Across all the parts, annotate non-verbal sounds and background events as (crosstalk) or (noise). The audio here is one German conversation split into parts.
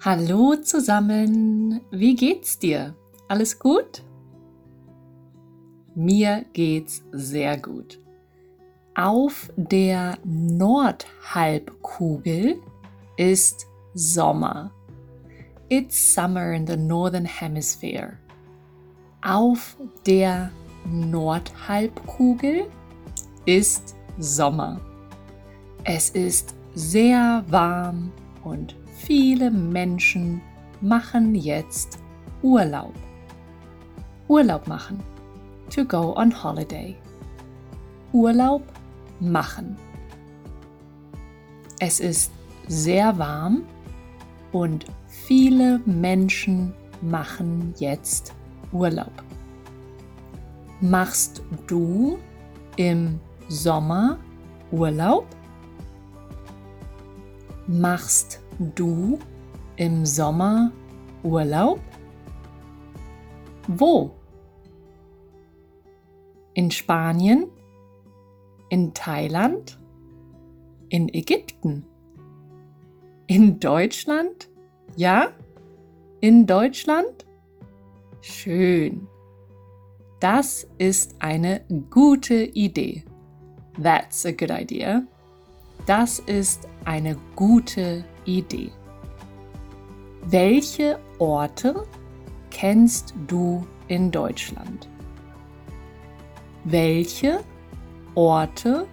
Hallo zusammen, wie geht's dir? Alles gut? Mir geht's sehr gut. Auf der Nordhalbkugel ist Sommer. It's summer in the northern hemisphere. Auf der Nordhalbkugel ist Sommer. Es ist sehr warm und viele Menschen machen jetzt Urlaub. Urlaub machen. To go on holiday. Urlaub machen. Es ist sehr warm und viele Menschen machen jetzt Urlaub. Machst du im Sommer Urlaub? Machst du im Sommer Urlaub? Wo? In Spanien? In Thailand? In Ägypten? In Deutschland? Ja? In Deutschland? Schön. Das ist eine gute Idee. That's a good idea. Das ist eine gute Idee. Welche Orte kennst du in Deutschland? Welche Orte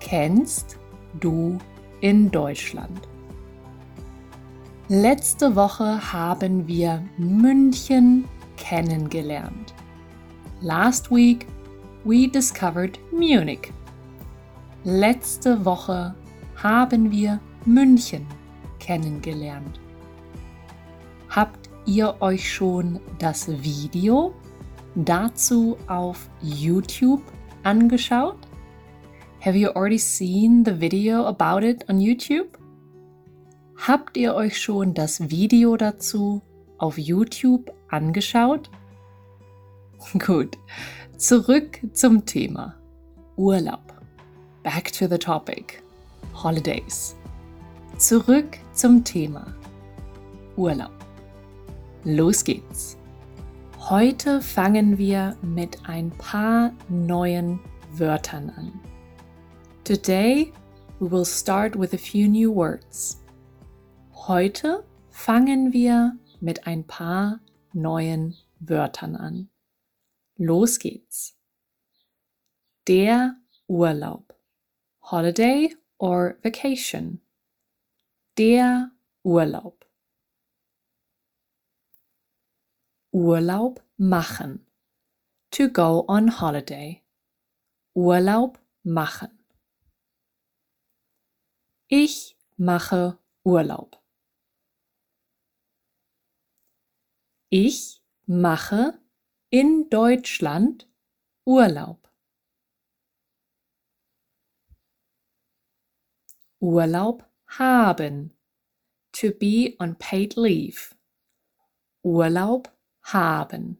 kennst du in Deutschland? Letzte Woche haben wir München kennengelernt. Last week we discovered Munich. Letzte Woche haben wir München kennengelernt. Habt ihr euch schon das Video dazu auf YouTube angeschaut? Have you already seen the video about it on YouTube? Habt ihr euch schon das Video dazu auf YouTube angeschaut? (laughs) Gut, zurück zum Thema. Urlaub. Back to the topic. Holidays. Zurück zum Thema. Urlaub. Los geht's. Heute fangen wir mit ein paar neuen Wörtern an. Today we will start with a few new words. Heute fangen wir mit ein paar neuen Wörtern an. Los geht's. Der Urlaub. Holiday or vacation. Der Urlaub. Urlaub machen. To go on holiday. Urlaub machen. Ich mache Urlaub. Ich mache in Deutschland Urlaub. Urlaub haben. To be on paid leave. Urlaub haben.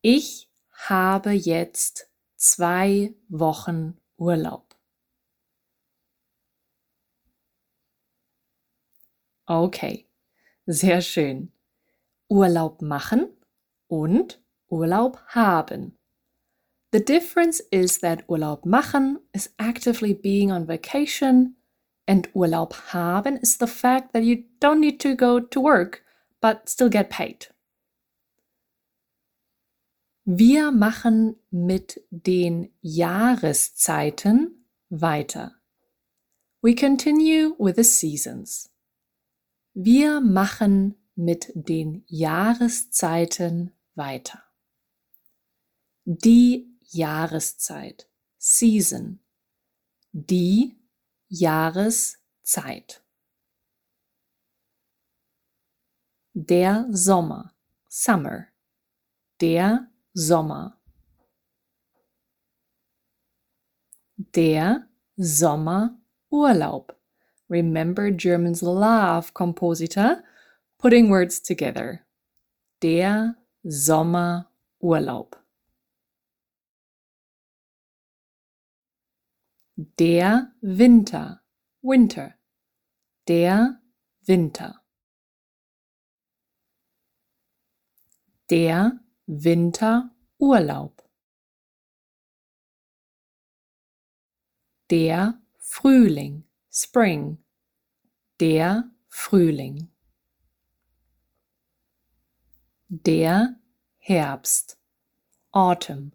Ich habe jetzt zwei Wochen Urlaub. Okay, sehr schön. Urlaub machen und Urlaub haben. The difference is that Urlaub machen is actively being on vacation, and Urlaub haben is the fact that you don't need to go to work, but still get paid. Wir machen mit den Jahreszeiten weiter. We continue with the seasons. Wir machen mit den Jahreszeiten weiter. Die Jahreszeit, Season, die Jahreszeit. Der Sommer, Summer, der Sommer. Der Sommerurlaub. Remember Germans love compositor putting words together. Der Sommerurlaub. Der Winter, Winter. Der Winter. Der Winterurlaub. Der Frühling. Spring. Der Frühling. Der Herbst. Autumn.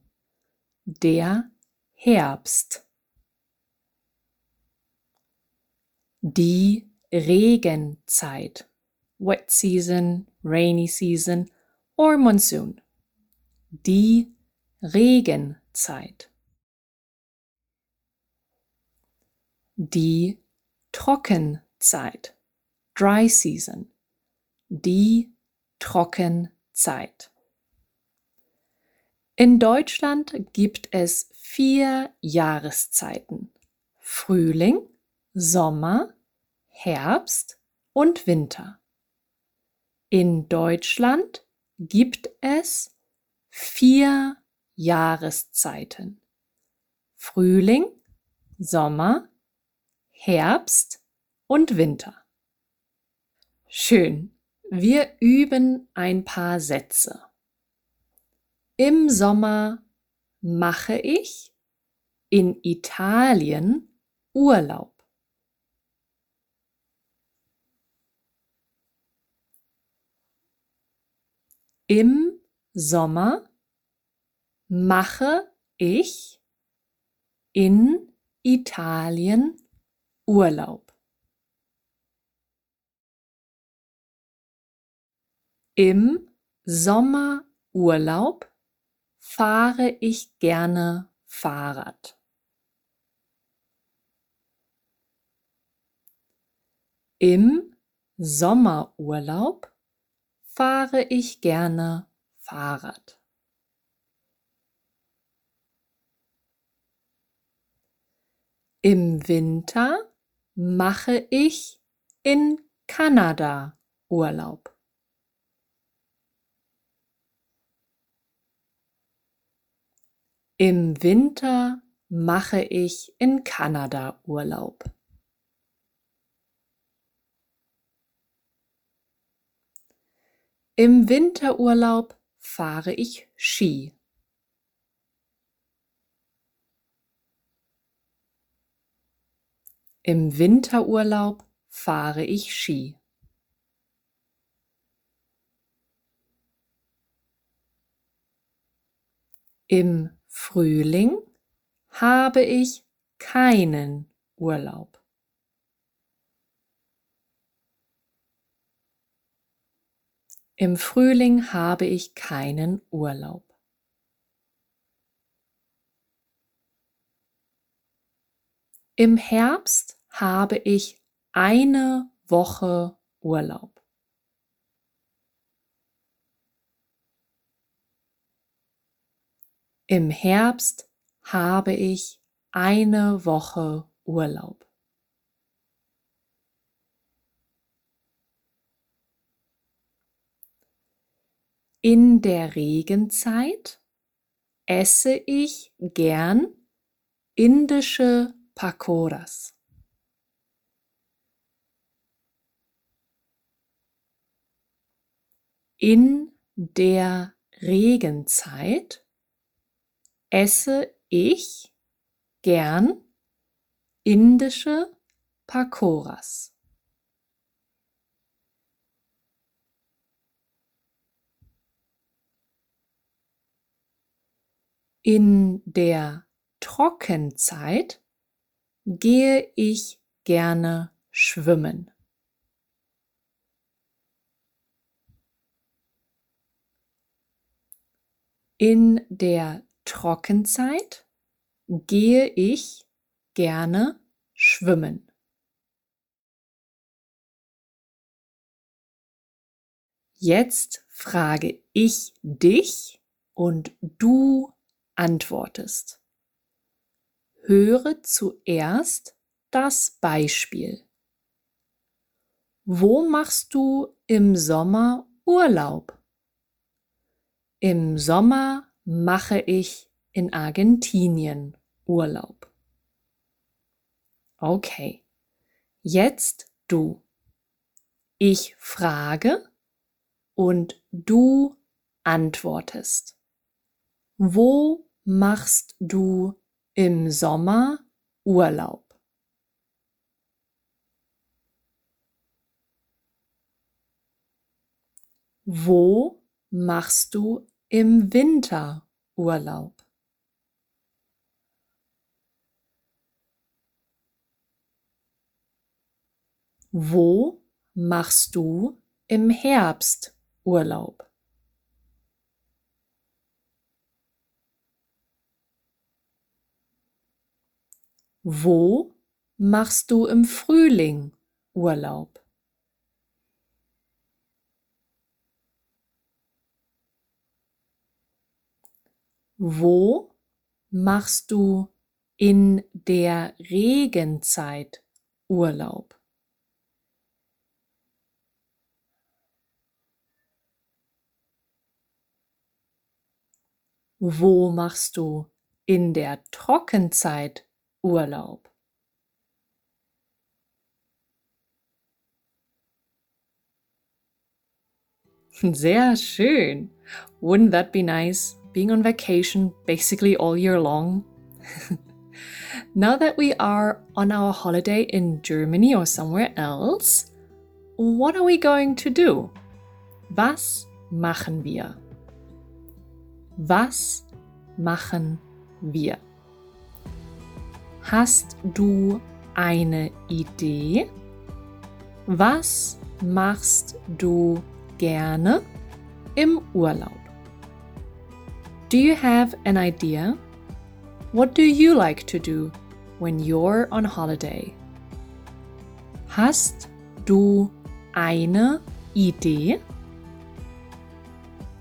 Der Herbst. Die Regenzeit. Wet season, rainy season or monsoon. Die Regenzeit. Die Trockenzeit. Dry season. Die Trockenzeit. In Deutschland gibt es vier Jahreszeiten. Frühling, Sommer, Herbst und Winter. In Deutschland gibt es vier Jahreszeiten. Frühling, Sommer, Herbst und Winter. Schön. Wir üben ein paar Sätze. Im Sommer mache ich in Italien Urlaub. Im Sommer mache ich in Italien Urlaub. Im Sommerurlaub fahre ich gerne Fahrrad. Im Sommerurlaub fahre ich gerne Fahrrad. Im Winter mache ich in Kanada Urlaub. Im Winter mache ich in Kanada Urlaub. Im Winterurlaub fahre ich Ski. Im Winterurlaub fahre ich Ski. Im Frühling habe ich keinen Urlaub. Im Frühling habe ich keinen Urlaub. Im Herbst habe ich eine Woche Urlaub. Im Herbst habe ich eine Woche Urlaub. In der Regenzeit esse ich gern indische Pakoras. In der Regenzeit esse ich gern indische Pakoras. In der Trockenzeit gehe ich gerne schwimmen. In der Trockenzeit gehe ich gerne schwimmen. Jetzt frage ich dich und du antwortest. Höre zuerst das Beispiel. Wo machst du im Sommer Urlaub? Im Sommer mache ich in Argentinien Urlaub. Okay, jetzt du. Ich frage und du antwortest. Wo machst du im Sommer Urlaub? Wo machst du im Winter Urlaub? Wo machst du im Herbst Urlaub? Wo machst du im Frühling Urlaub? Wo machst du in der Regenzeit Urlaub? Wo machst du in der Trockenzeit Urlaub? (laughs) Sehr schön. Wouldn't that be nice? Being on vacation basically all year long. (laughs) now that we are on our holiday in Germany or somewhere else, what are we going to do? Was machen wir? Was machen wir? Hast du eine Idee? Was machst du gerne im Urlaub? Do you have an idea? What do you like to do when you're on holiday? Hast du eine Idee?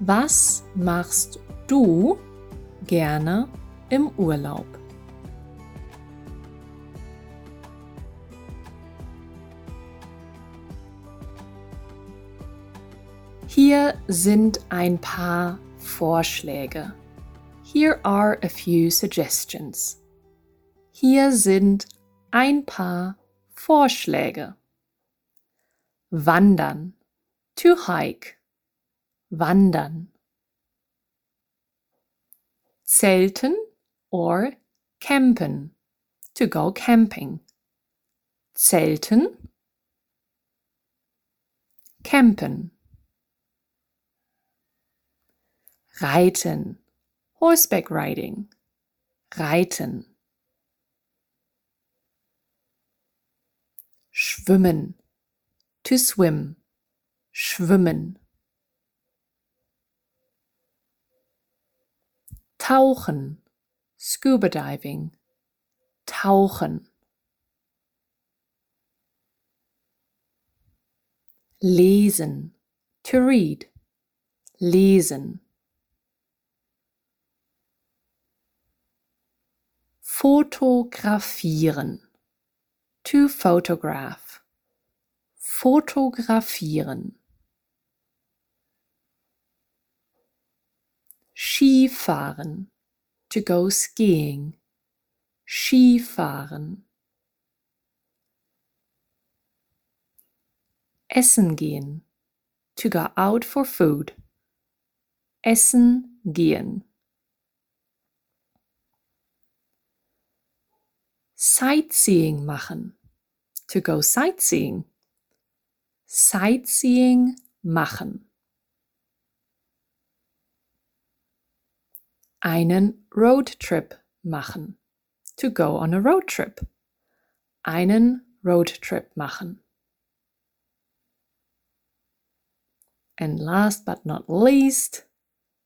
Was machst du gerne im Urlaub? Hier sind ein paar Vorschläge. Here are a few suggestions. Hier sind ein paar Vorschläge. Wandern. To hike. Wandern. Zelten or campen. To go camping. Zelten. Campen. Reiten. Horseback riding. Reiten. Schwimmen. To swim. Schwimmen. Tauchen. Scuba diving. Tauchen. Lesen. To read. Lesen. Fotografieren. To photograph. Fotografieren. Skifahren. To go skiing. Skifahren. Essen gehen. To go out for food. Essen gehen. Sightseeing machen. To go sightseeing. Sightseeing machen. Einen Roadtrip machen. To go on a road trip. Einen Roadtrip machen. And last but not least,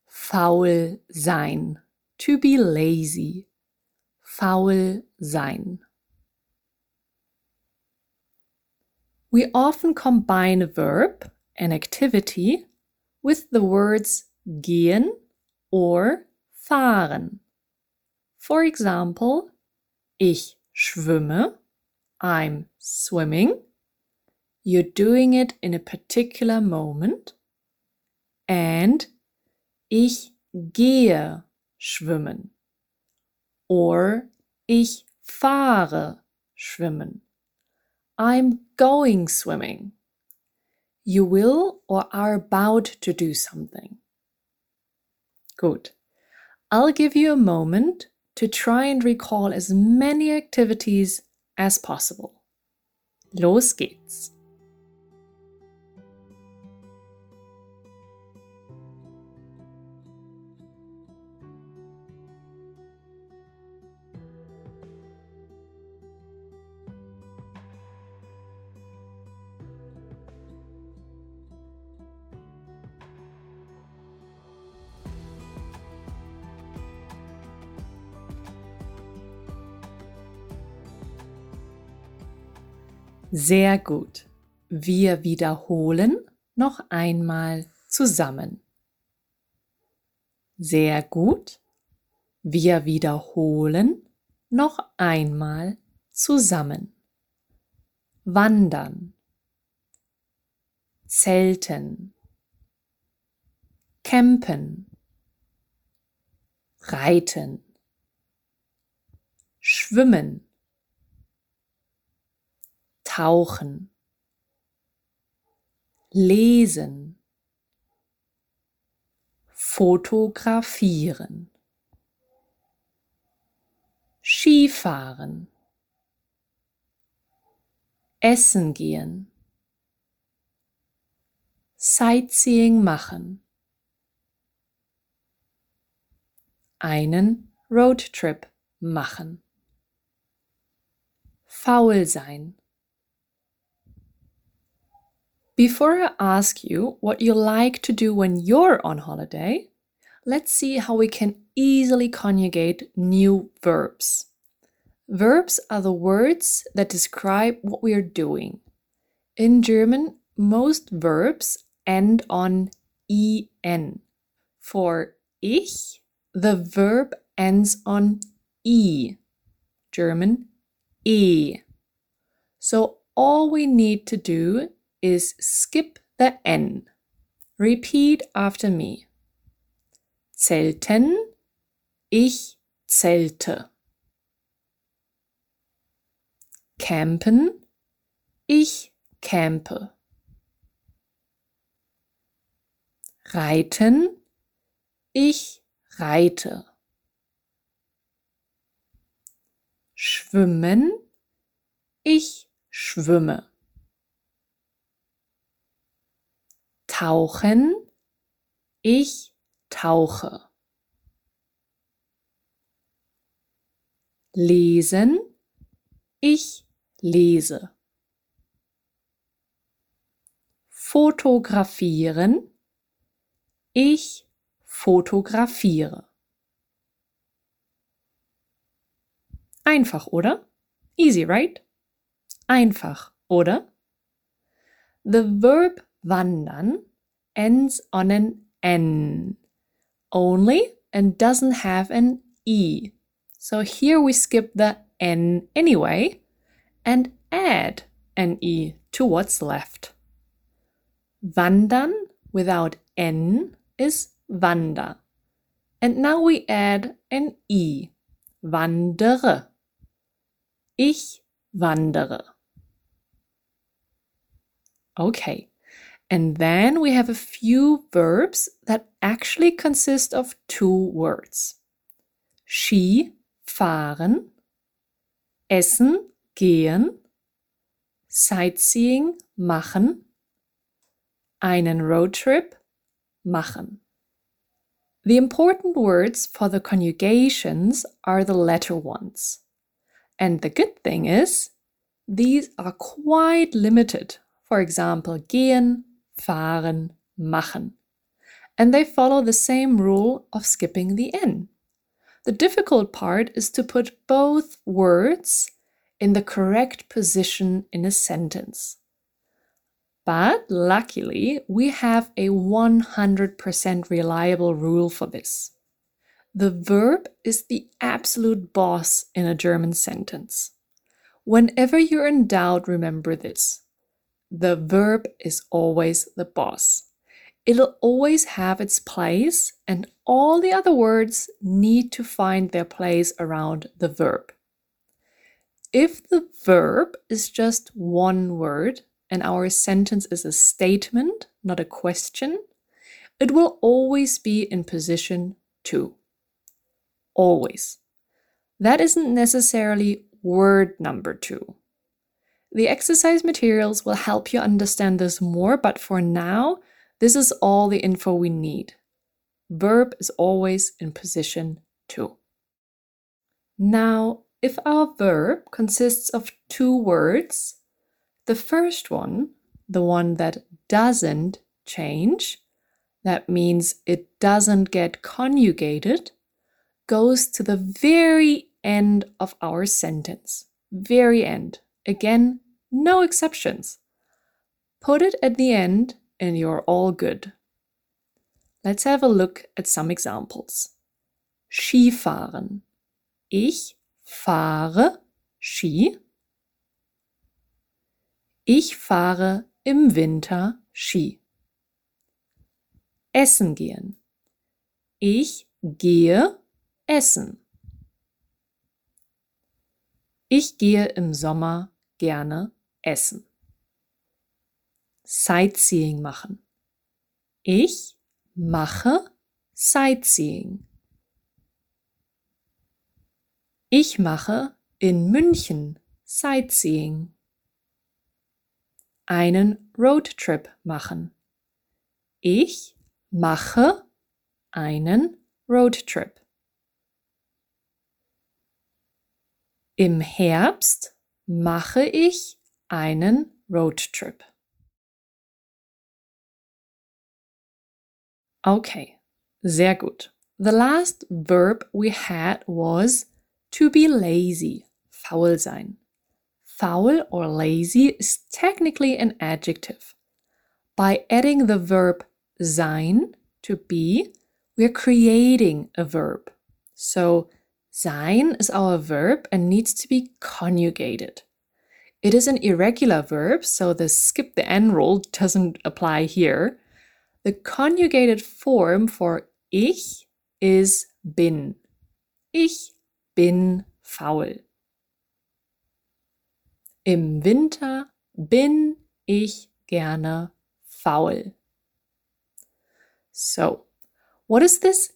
faul sein. To be lazy faul sein. We often combine a verb, an activity, with the words gehen or fahren. For example, ich schwimme, I'm swimming. You're doing it in a particular moment. And ich gehe schwimmen or ich fahre schwimmen. I'm going swimming. you will or are about to do something. Gut. I'll give you a moment to try and recall as many activities as possible. Los geht's! Sehr gut. Wir wiederholen noch einmal zusammen. Sehr gut. Wir wiederholen noch einmal zusammen. Wandern. Zelten. Campen. Reiten. Schwimmen tauchen, lesen, fotografieren, Skifahren, essen gehen, Sightseeing machen, einen Roadtrip machen, faul sein, Before I ask you what you like to do when you're on holiday, let's see how we can easily conjugate new verbs. Verbs are the words that describe what we are doing. In German, most verbs end on en. For ich, the verb ends on e. German, e. So all we need to do is skip the N. Repeat after me. Zelten, ich zelte. Campen, ich campe. Reiten, ich reite. Schwimmen, ich schwimme. Tauchen, ich tauche. Lesen, ich lese. Fotografieren, ich fotografiere. Einfach, oder? Easy, right? Einfach, oder? The verb wandern ends on an N only and doesn't have an E. So here we skip the N anyway and add an E to what's left. Wandern without N is wander. And now we add an E. Wandere. Ich wandere. Okay. And then we have a few verbs that actually consist of two words. Ski, fahren, essen, gehen, sightseeing, machen, einen Roadtrip, machen. The important words for the conjugations are the letter ones. And the good thing is, these are quite limited. For example, gehen, fahren, machen. And they follow the same rule of skipping the N. The difficult part is to put both words in the correct position in a sentence. But luckily, we have a 100% reliable rule for this. The verb is the absolute boss in a German sentence. Whenever you're in doubt, remember this. The verb is always the boss. It'll always have its place, and all the other words need to find their place around the verb. If the verb is just one word and our sentence is a statement, not a question, it will always be in position two. Always. That isn't necessarily word number two. The exercise materials will help you understand this more, but for now, this is all the info we need. Verb is always in position 2. Now, if our verb consists of two words, the first one, the one that doesn't change, that means it doesn't get conjugated, goes to the very end of our sentence. Very end. Again, no exceptions. Put it at the end and you're all good. Let's have a look at some examples. Skifahren. Ich fahre Ski. Ich fahre im Winter Ski. Essen gehen. Ich gehe essen. Ich gehe im Sommer gerne essen. Sightseeing machen. Ich mache Sightseeing. Ich mache in München Sightseeing einen Roadtrip machen. Ich mache einen Roadtrip. Im Herbst mache ich einen Roadtrip. Okay, sehr gut. The last verb we had was to be lazy, faul sein. Foul or lazy is technically an adjective. By adding the verb sein to be, we're creating a verb. So sein is our verb and needs to be conjugated. It is an irregular verb, so the skip the n rule doesn't apply here. The conjugated form for ich is bin. Ich bin faul. Im Winter bin ich gerne faul. So, what is this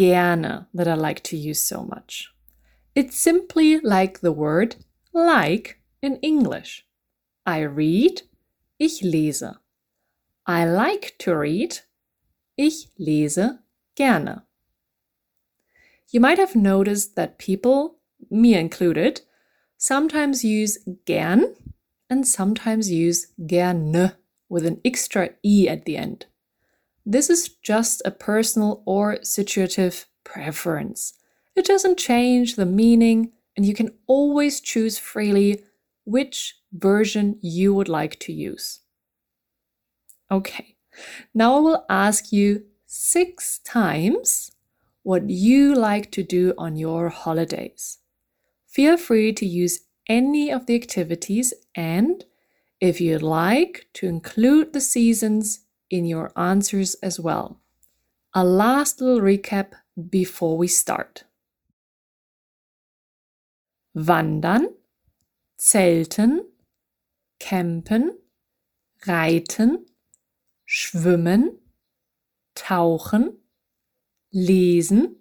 gerne that I like to use so much? It's simply like the word like in English. I read, ich lese. I like to read, ich lese gerne. You might have noticed that people, me included, sometimes use gern and sometimes use gerne with an extra e at the end. This is just a personal or situative preference. It doesn't change the meaning, and you can always choose freely which version you would like to use. Okay, now I will ask you six times what you like to do on your holidays. Feel free to use any of the activities and, if you'd like, to include the seasons in your answers as well. A last little recap before we start. Wandern, Zelten, Campen, Reiten, Schwimmen, Tauchen, Lesen,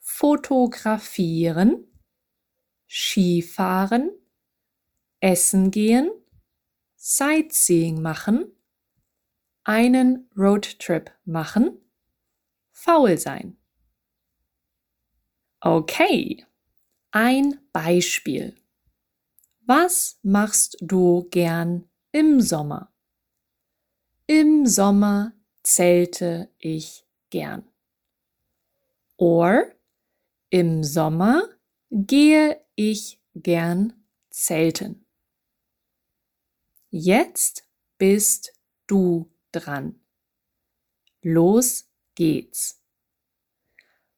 Fotografieren, Skifahren, Essen gehen, Sightseeing machen, einen Roadtrip machen, faul sein. Okay, ein Beispiel. Was machst du gern im Sommer? Im Sommer zelte ich gern. Or im Sommer gehe ich gern zelten. Jetzt bist du dran. Los geht's.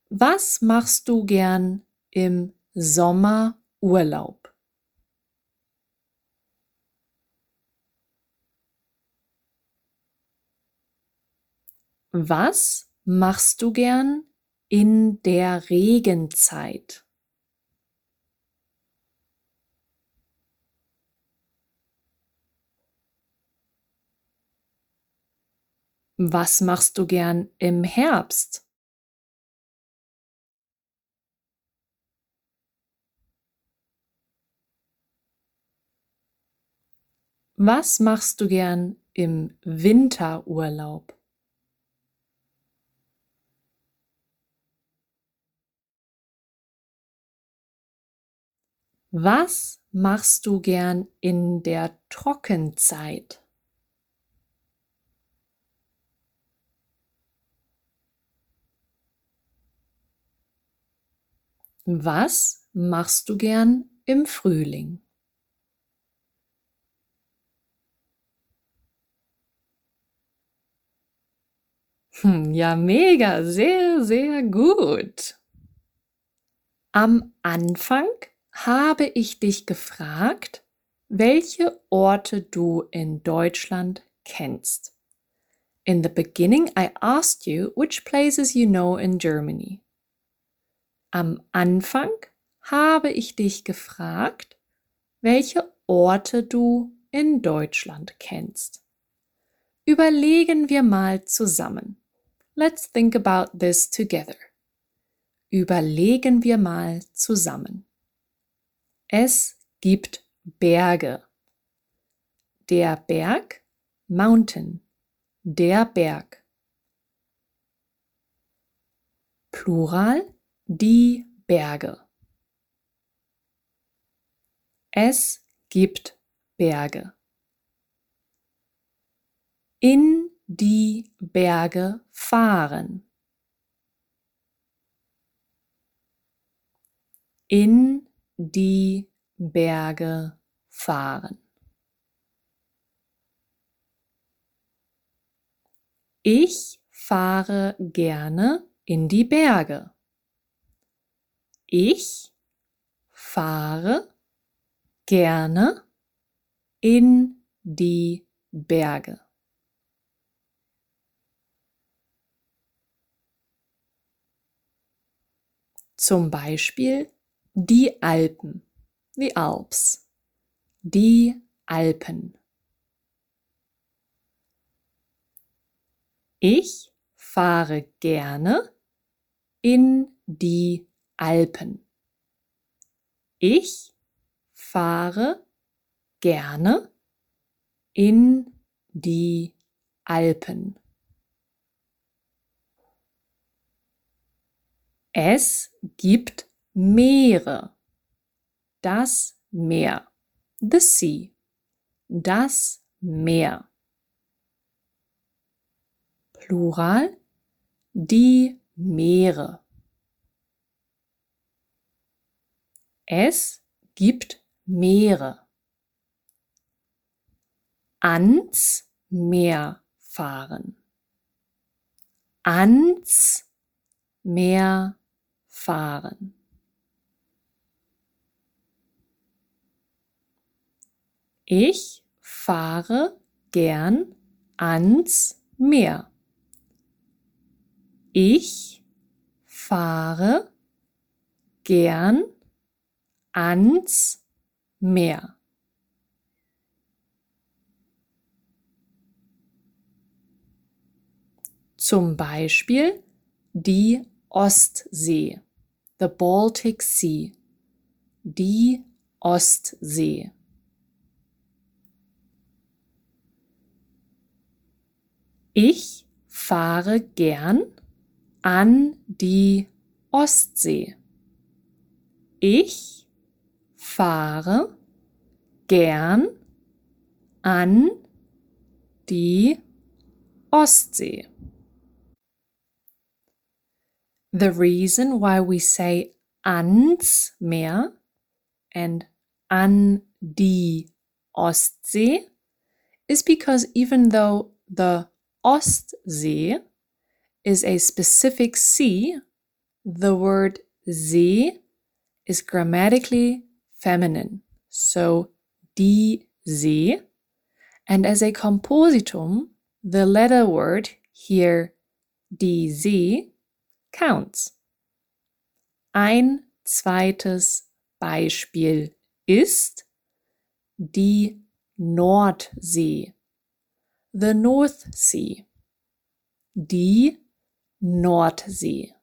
Was machst du gern im Sommerurlaub? Was machst du gern in der Regenzeit? Was machst du gern im Herbst? Was machst du gern im Winterurlaub? Was machst du gern in der Trockenzeit? Was machst du gern im Frühling? Hm, ja, mega, sehr, sehr gut. Am Anfang habe ich dich gefragt, welche Orte du in Deutschland kennst. In the beginning, I asked you which places you know in Germany. Am Anfang habe ich dich gefragt, welche Orte du in Deutschland kennst. Überlegen wir mal zusammen. Let's think about this together. Überlegen wir mal zusammen. Es gibt Berge. Der Berg, Mountain, der Berg. Plural, die Berge. Es gibt Berge. In die Berge fahren. In die Berge fahren. Ich fahre gerne in die Berge. Ich fahre gerne in die Berge. Zum Beispiel die Alpen, the Alps, die Alpen. Ich fahre gerne in die Alpen. Ich fahre gerne in die Alpen. Es gibt Meere. Das Meer. The sea. Das Meer. Plural. Die Meere. Es gibt Meere. Ans Meer fahren. Ans Meer fahren. Ich fahre gern ans Meer. Ich fahre gern ans Meer. Zum Beispiel die Ostsee, the Baltic Sea, die Ostsee. Ich fahre gern an die Ostsee. Ich fahre gern an die Ostsee. The reason why we say ans Meer and an die Ostsee is because even though the Ostsee is a specific sea, the word See is grammatically feminine, so See, and as a compositum, the letter word here, See, counts. Ein zweites Beispiel ist die Nordsee the North Sea. die Nordsee.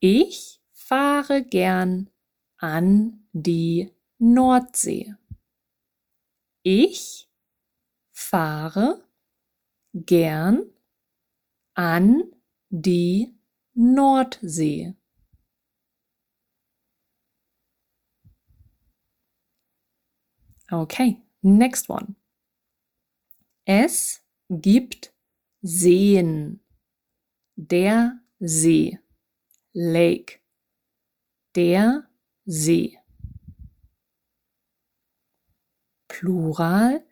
Ich fahre gern an die Nordsee. Ich fahre gern an die Nordsee. Okay, next one. Es gibt Seen. Der See. Lake. Der See. Plural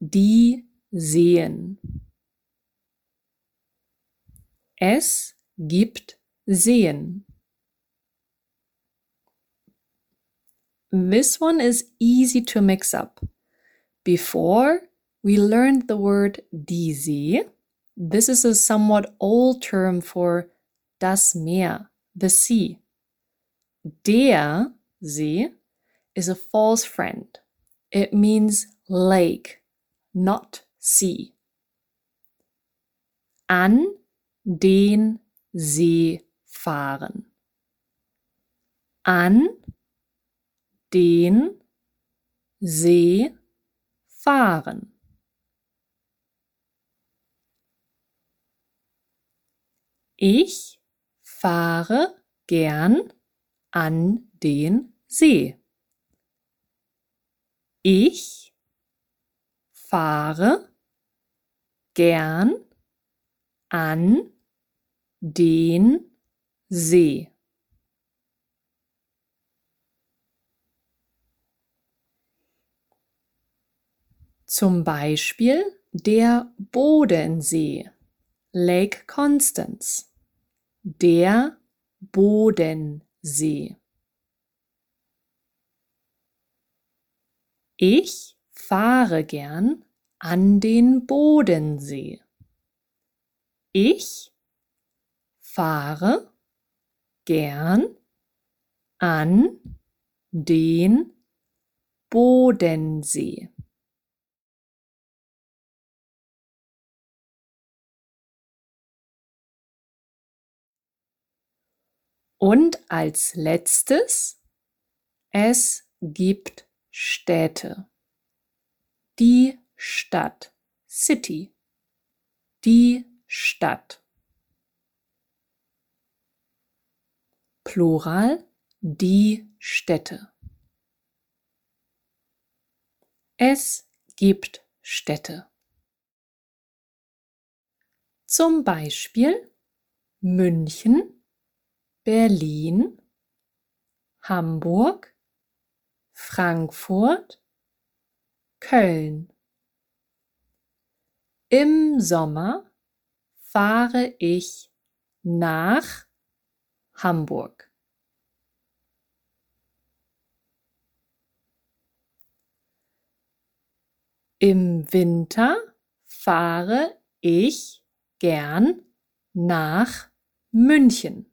die Seen. Es gibt Seen. This one is easy to mix up. Before, we learned the word die See. This is a somewhat old term for das Meer, the sea. Der See is a false friend. It means lake, not sea. An den See fahren. An den See fahren. Ich fahre gern an den See. Ich fahre gern an den See. Zum Beispiel der Bodensee, Lake Constance. Der Bodensee. Ich fahre gern an den Bodensee. Ich fahre gern an den Bodensee. Und als letztes, es gibt Städte. Die Stadt. City. Die Stadt. Plural die Städte. Es gibt Städte. Zum Beispiel München, Berlin, Hamburg, Frankfurt, Köln. Im Sommer fahre ich nach Hamburg. Im Winter fahre ich gern nach München.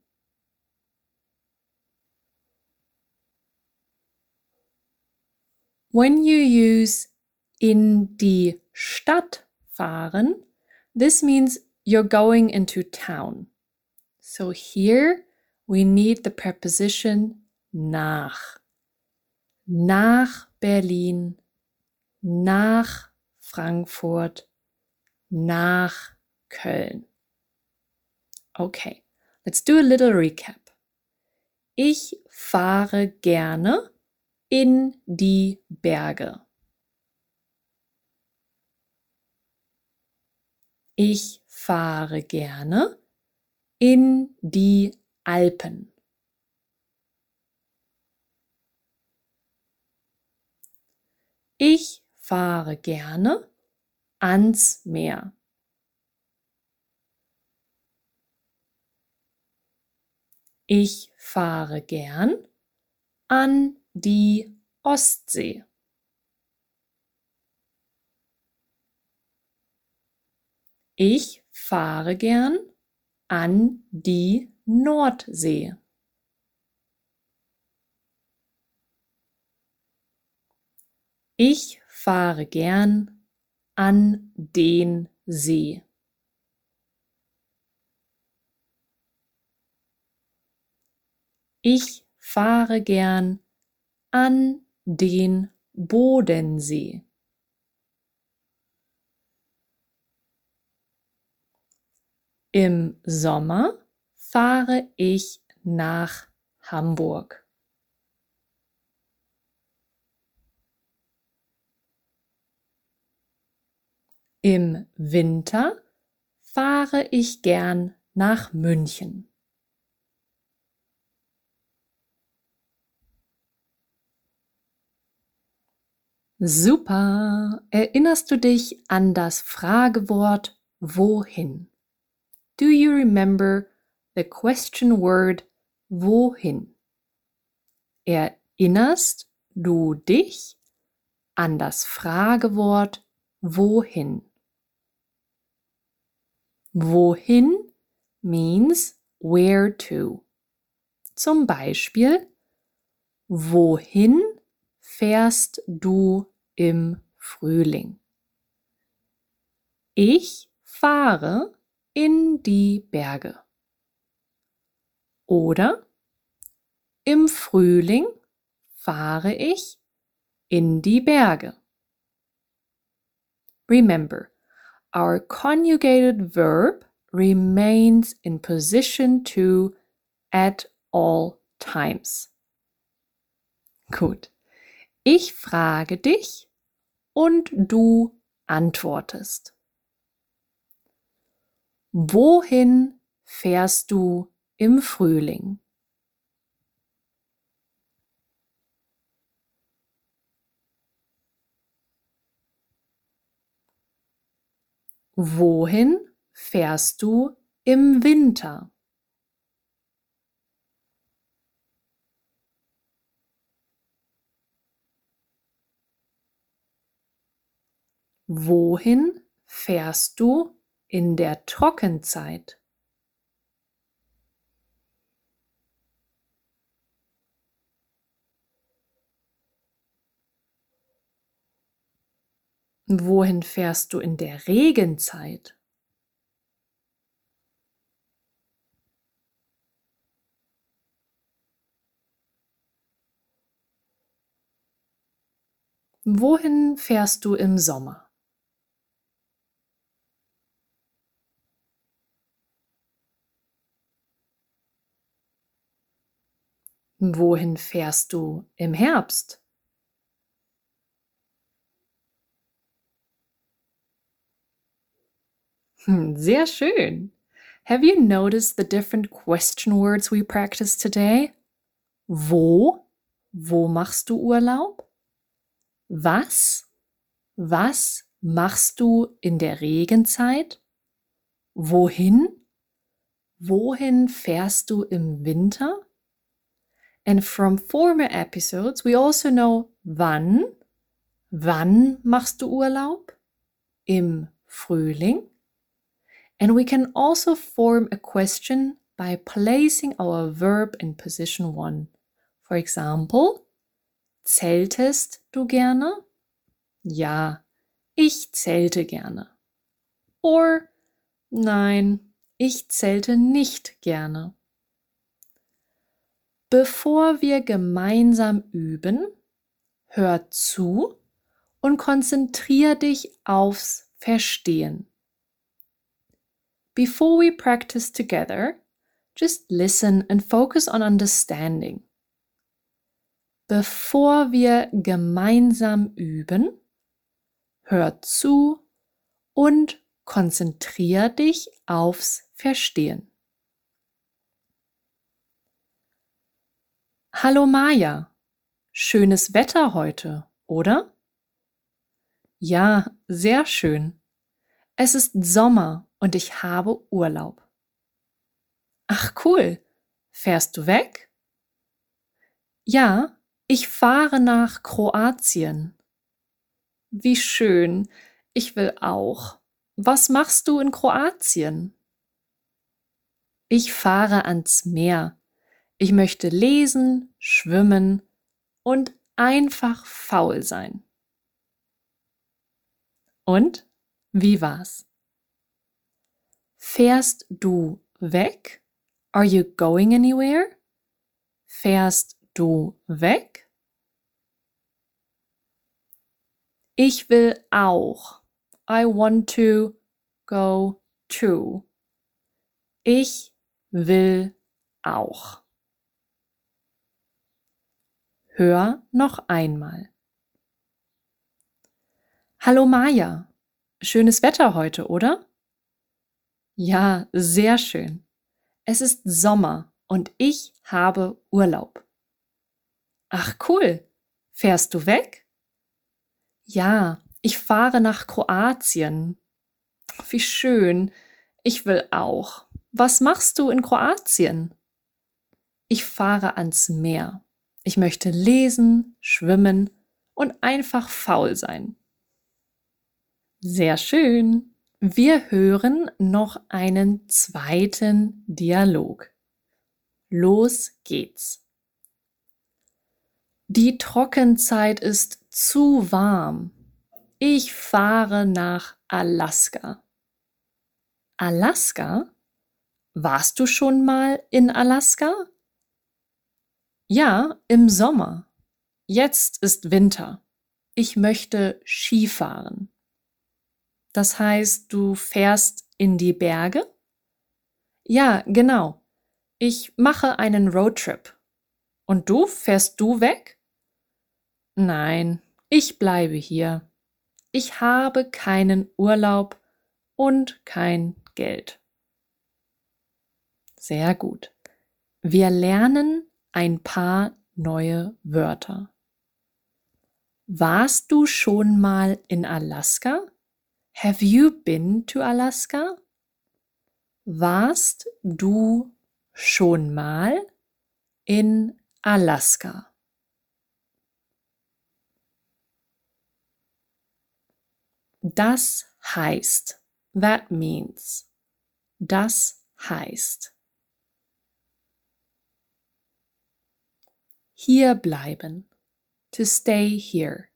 When you use in die Stadt fahren, this means you're going into town. So here we need the preposition nach. Nach Berlin, nach Frankfurt, nach Köln. Okay, let's do a little recap. Ich fahre gerne in die Berge. Ich fahre gerne in die Alpen. Ich fahre gerne ans Meer. Ich fahre gern an die Ostsee. Ich fahre gern an die Nordsee. Ich fahre gern an den See. Ich fahre gern an den Bodensee. Im Sommer fahre ich nach Hamburg. Im Winter fahre ich gern nach München. Super. Erinnerst du dich an das Fragewort wohin? Do you remember the question word wohin? Erinnerst du dich an das Fragewort wohin? Wohin means where to. Zum Beispiel, wohin fährst du im Frühling? Ich fahre in die Berge. Oder im Frühling fahre ich in die Berge. Remember, our conjugated verb remains in position to at all times. Gut. Ich frage dich und du antwortest. Wohin fährst du im Frühling? Wohin fährst du im Winter? Wohin fährst du in der Trockenzeit? Wohin fährst du in der Regenzeit? Wohin fährst du im Sommer? Wohin fährst du im Herbst? Hm, sehr schön. Have you noticed the different question words we practiced today? Wo? Wo machst du Urlaub? Was? Was machst du in der Regenzeit? Wohin? Wohin fährst du im Winter? And from former episodes, we also know wann. Wann machst du Urlaub? Im Frühling. And we can also form a question by placing our verb in position one. For example, zeltest du gerne? Ja, ich zelte gerne. Or nein, ich zelte nicht gerne. Bevor wir gemeinsam üben, hör zu und konzentrier dich aufs Verstehen. Before we practice together, just listen and focus on understanding. Bevor wir gemeinsam üben, hör zu und konzentrier dich aufs Verstehen. Hallo Maja, schönes Wetter heute, oder? Ja, sehr schön. Es ist Sommer und ich habe Urlaub. Ach cool, fährst du weg? Ja, ich fahre nach Kroatien. Wie schön, ich will auch. Was machst du in Kroatien? Ich fahre ans Meer ich möchte lesen, schwimmen und einfach faul sein. Und Wie war's? Fährst du weg? Are you going anywhere? Fährst du weg? Ich will auch. I want to go to. Ich will auch. Hör noch einmal. Hallo Maja, schönes Wetter heute, oder? Ja, sehr schön. Es ist Sommer und ich habe Urlaub. Ach cool. Fährst du weg? Ja, ich fahre nach Kroatien. Wie schön. Ich will auch. Was machst du in Kroatien? Ich fahre ans Meer. Ich möchte lesen, schwimmen und einfach faul sein. Sehr schön. Wir hören noch einen zweiten Dialog. Los geht's. Die Trockenzeit ist zu warm. Ich fahre nach Alaska. Alaska? Warst du schon mal in Alaska? Ja, im Sommer. Jetzt ist Winter. Ich möchte Skifahren. Das heißt, du fährst in die Berge? Ja, genau. Ich mache einen Roadtrip. Und du, fährst du weg? Nein, ich bleibe hier. Ich habe keinen Urlaub und kein Geld. Sehr gut. Wir lernen ein paar neue Wörter. Warst du schon mal in Alaska? Have you been to Alaska? Warst du schon mal in Alaska? Das heißt, that means, das heißt. Hier bleiben, to stay here.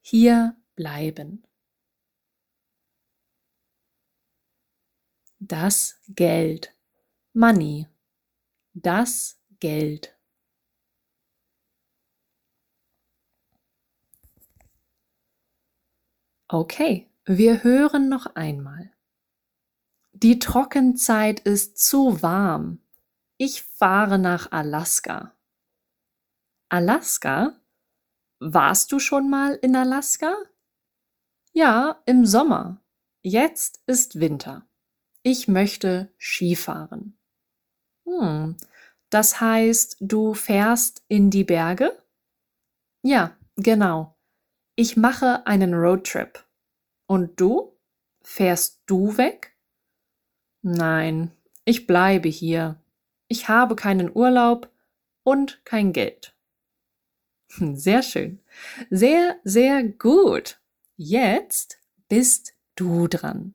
Hier bleiben. Das Geld. Money. Das Geld. Okay, wir hören noch einmal. Die Trockenzeit ist zu warm. Ich fahre nach Alaska. Alaska? Warst du schon mal in Alaska? Ja, im Sommer. Jetzt ist Winter. Ich möchte Skifahren. Hm, das heißt, du fährst in die Berge? Ja, genau. Ich mache einen Roadtrip. Und du? Fährst du weg? Nein, ich bleibe hier. Ich habe keinen Urlaub und kein Geld. (laughs) Sehr schön. Sehr, sehr gut. Jetzt bist du dran.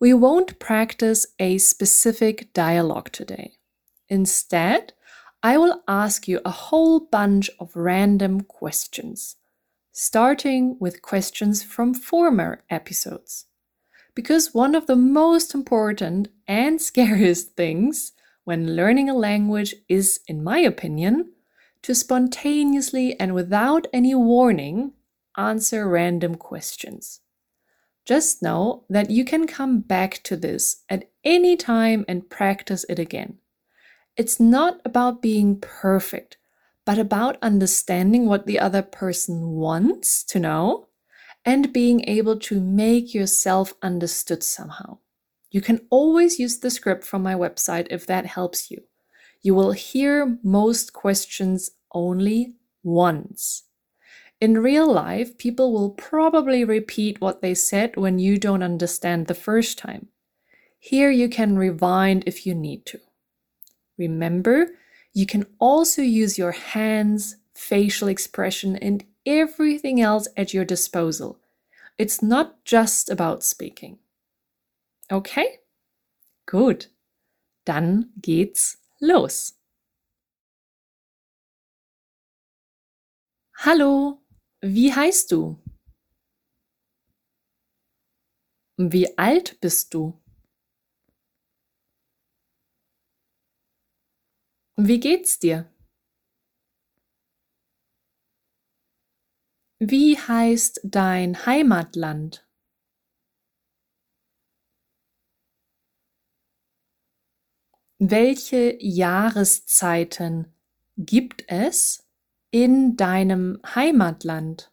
We won't practice a specific dialogue today. Instead, I will ask you a whole bunch of random questions, starting with questions from former episodes. Because one of the most important and (laughs) scariest things when learning a language is, in my opinion, to spontaneously and without any warning answer random questions. Just know that you can come back to this at any time and practice it again. It's not about being perfect, but about understanding what the other person wants to know and being able to make yourself understood somehow. You can always use the script from my website if that helps you. You will hear most questions only once. In real life, people will probably repeat what they said when you don't understand the first time. Here you can rewind if you need to. Remember, you can also use your hands, facial expression, and everything else at your disposal. It's not just about speaking. Okay? Gut. Dann geht's los. Hallo, Wie heißt du? Wie alt bist du? Wie geht's dir? Wie heißt dein Heimatland? Welche Jahreszeiten gibt es in deinem Heimatland?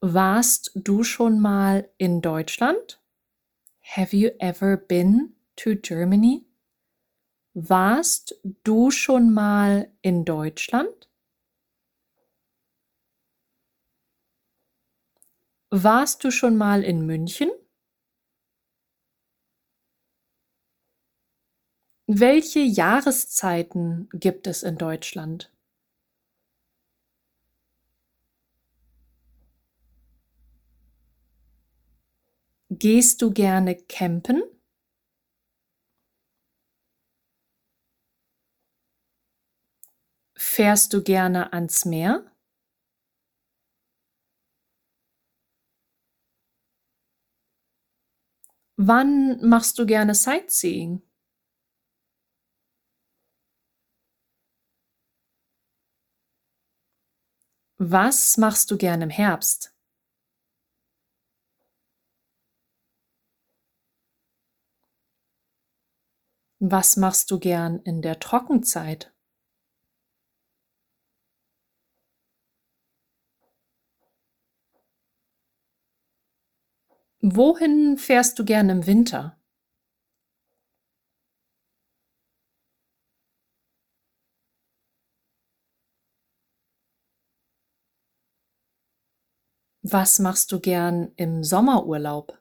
Warst du schon mal in Deutschland? Have you ever been to Germany? Warst du schon mal in Deutschland? Warst du schon mal in München? Welche Jahreszeiten gibt es in Deutschland? Gehst du gerne campen? Fährst du gerne ans Meer? Wann machst du gerne Sightseeing? Was machst du gern im Herbst? Was machst du gern in der Trockenzeit? Wohin fährst du gern im Winter? Was machst du gern im Sommerurlaub?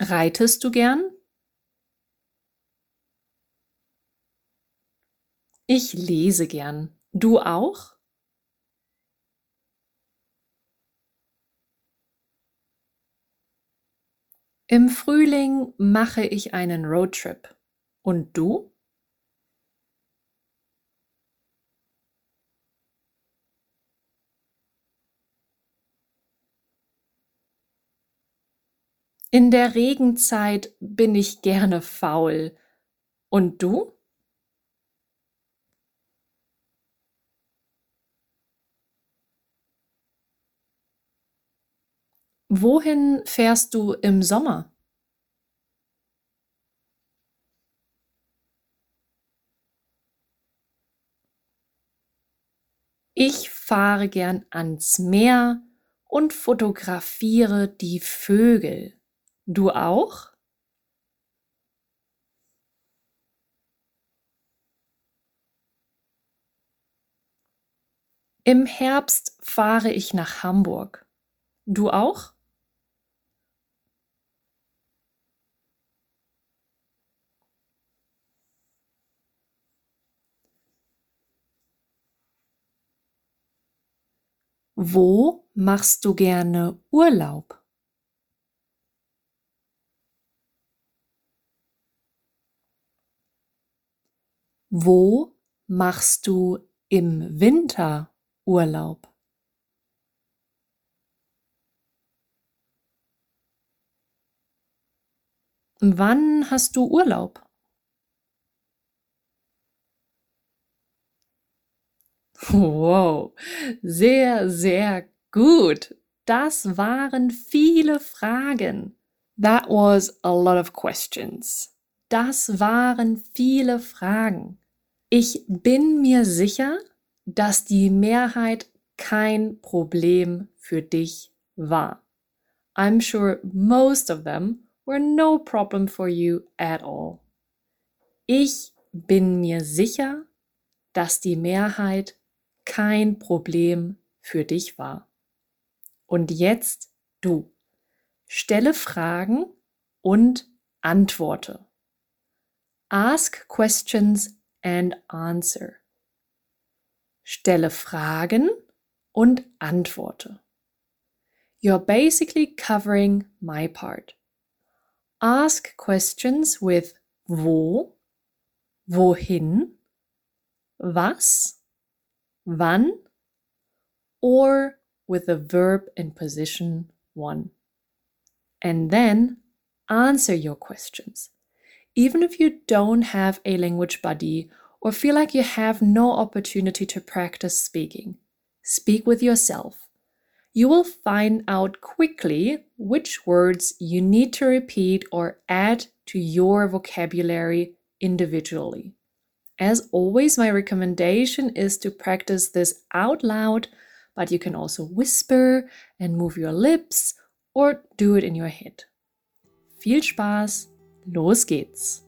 Reitest du gern? Ich lese gern. Du auch? Im Frühling mache ich einen Roadtrip. Und du? In der Regenzeit bin ich gerne faul. Und du? Wohin fährst du im Sommer? Ich fahre gern ans Meer und fotografiere die Vögel. Du auch? Im Herbst fahre ich nach Hamburg. Du auch? Wo machst du gerne Urlaub? Wo machst du im Winter Urlaub? Wann hast du Urlaub? Wow, sehr, sehr gut. Das waren viele Fragen. That was a lot of questions. Das waren viele Fragen. Ich bin mir sicher, dass die Mehrheit kein Problem für dich war. I'm sure most of them were no problem for you at all. Ich bin mir sicher, dass die Mehrheit kein Problem für dich war. Und jetzt du. Stelle Fragen und antworte. Ask questions and answer. Stelle Fragen und antworte. you're basically covering my part. Ask questions with wo, wohin, was, wann, or with the verb in position 1. And then answer your questions. Even if you don't have a language buddy or feel like you have no opportunity to practice speaking, speak with yourself. You will find out quickly which words you need to repeat or add to your vocabulary individually. As always, my recommendation is to practice this out loud, but you can also whisper and move your lips or do it in your head. Viel Spaß, los geht's!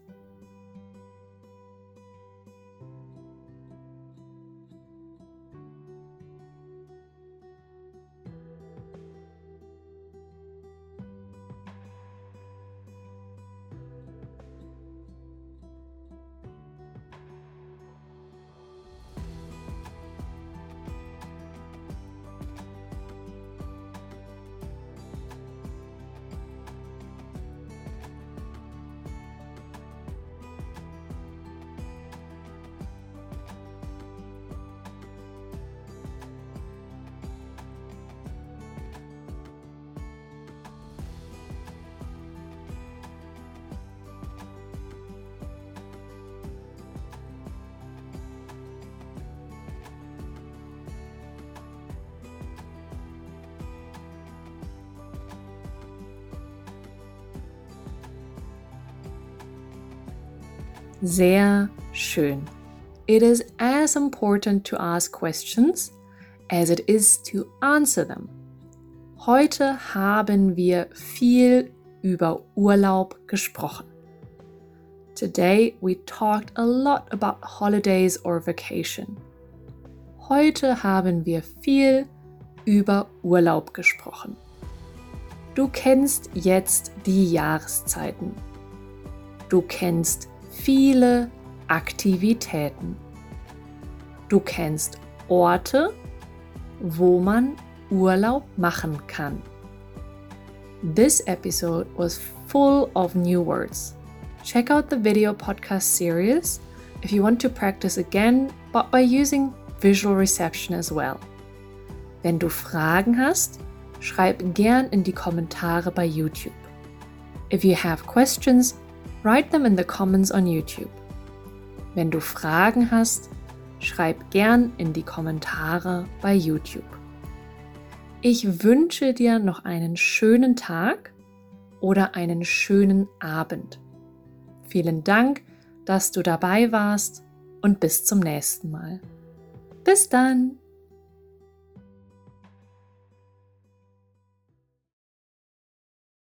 Sehr schön. It is as important to ask questions as it is to answer them. Heute haben wir viel über Urlaub gesprochen. Today we talked a lot about holidays or vacation. Heute haben wir viel über Urlaub gesprochen. Du kennst jetzt die Jahreszeiten. Du kennst viele Aktivitäten. Du kennst Orte, wo man Urlaub machen kann. This episode was full of new words. Check out the video podcast series if you want to practice again, but by using visual reception as well. Wenn du Fragen hast, schreib gern in die Kommentare bei YouTube. If you have questions, Write them in the comments on YouTube. Wenn du Fragen hast, schreib gern in die Kommentare bei YouTube. Ich wünsche dir noch einen schönen Tag oder einen schönen Abend. Vielen Dank, dass du dabei warst und bis zum nächsten Mal. Bis dann!